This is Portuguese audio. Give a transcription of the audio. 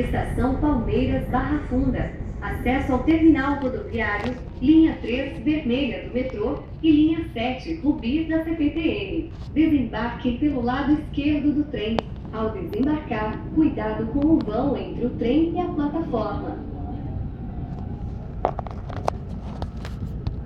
Estação Palmeiras Barra Funda. Acesso ao terminal rodoviário, linha 3 vermelha do metrô e linha 7 Rubi da CPTM. Desembarque pelo lado esquerdo do trem. Ao desembarcar, cuidado com o vão entre o trem e a plataforma.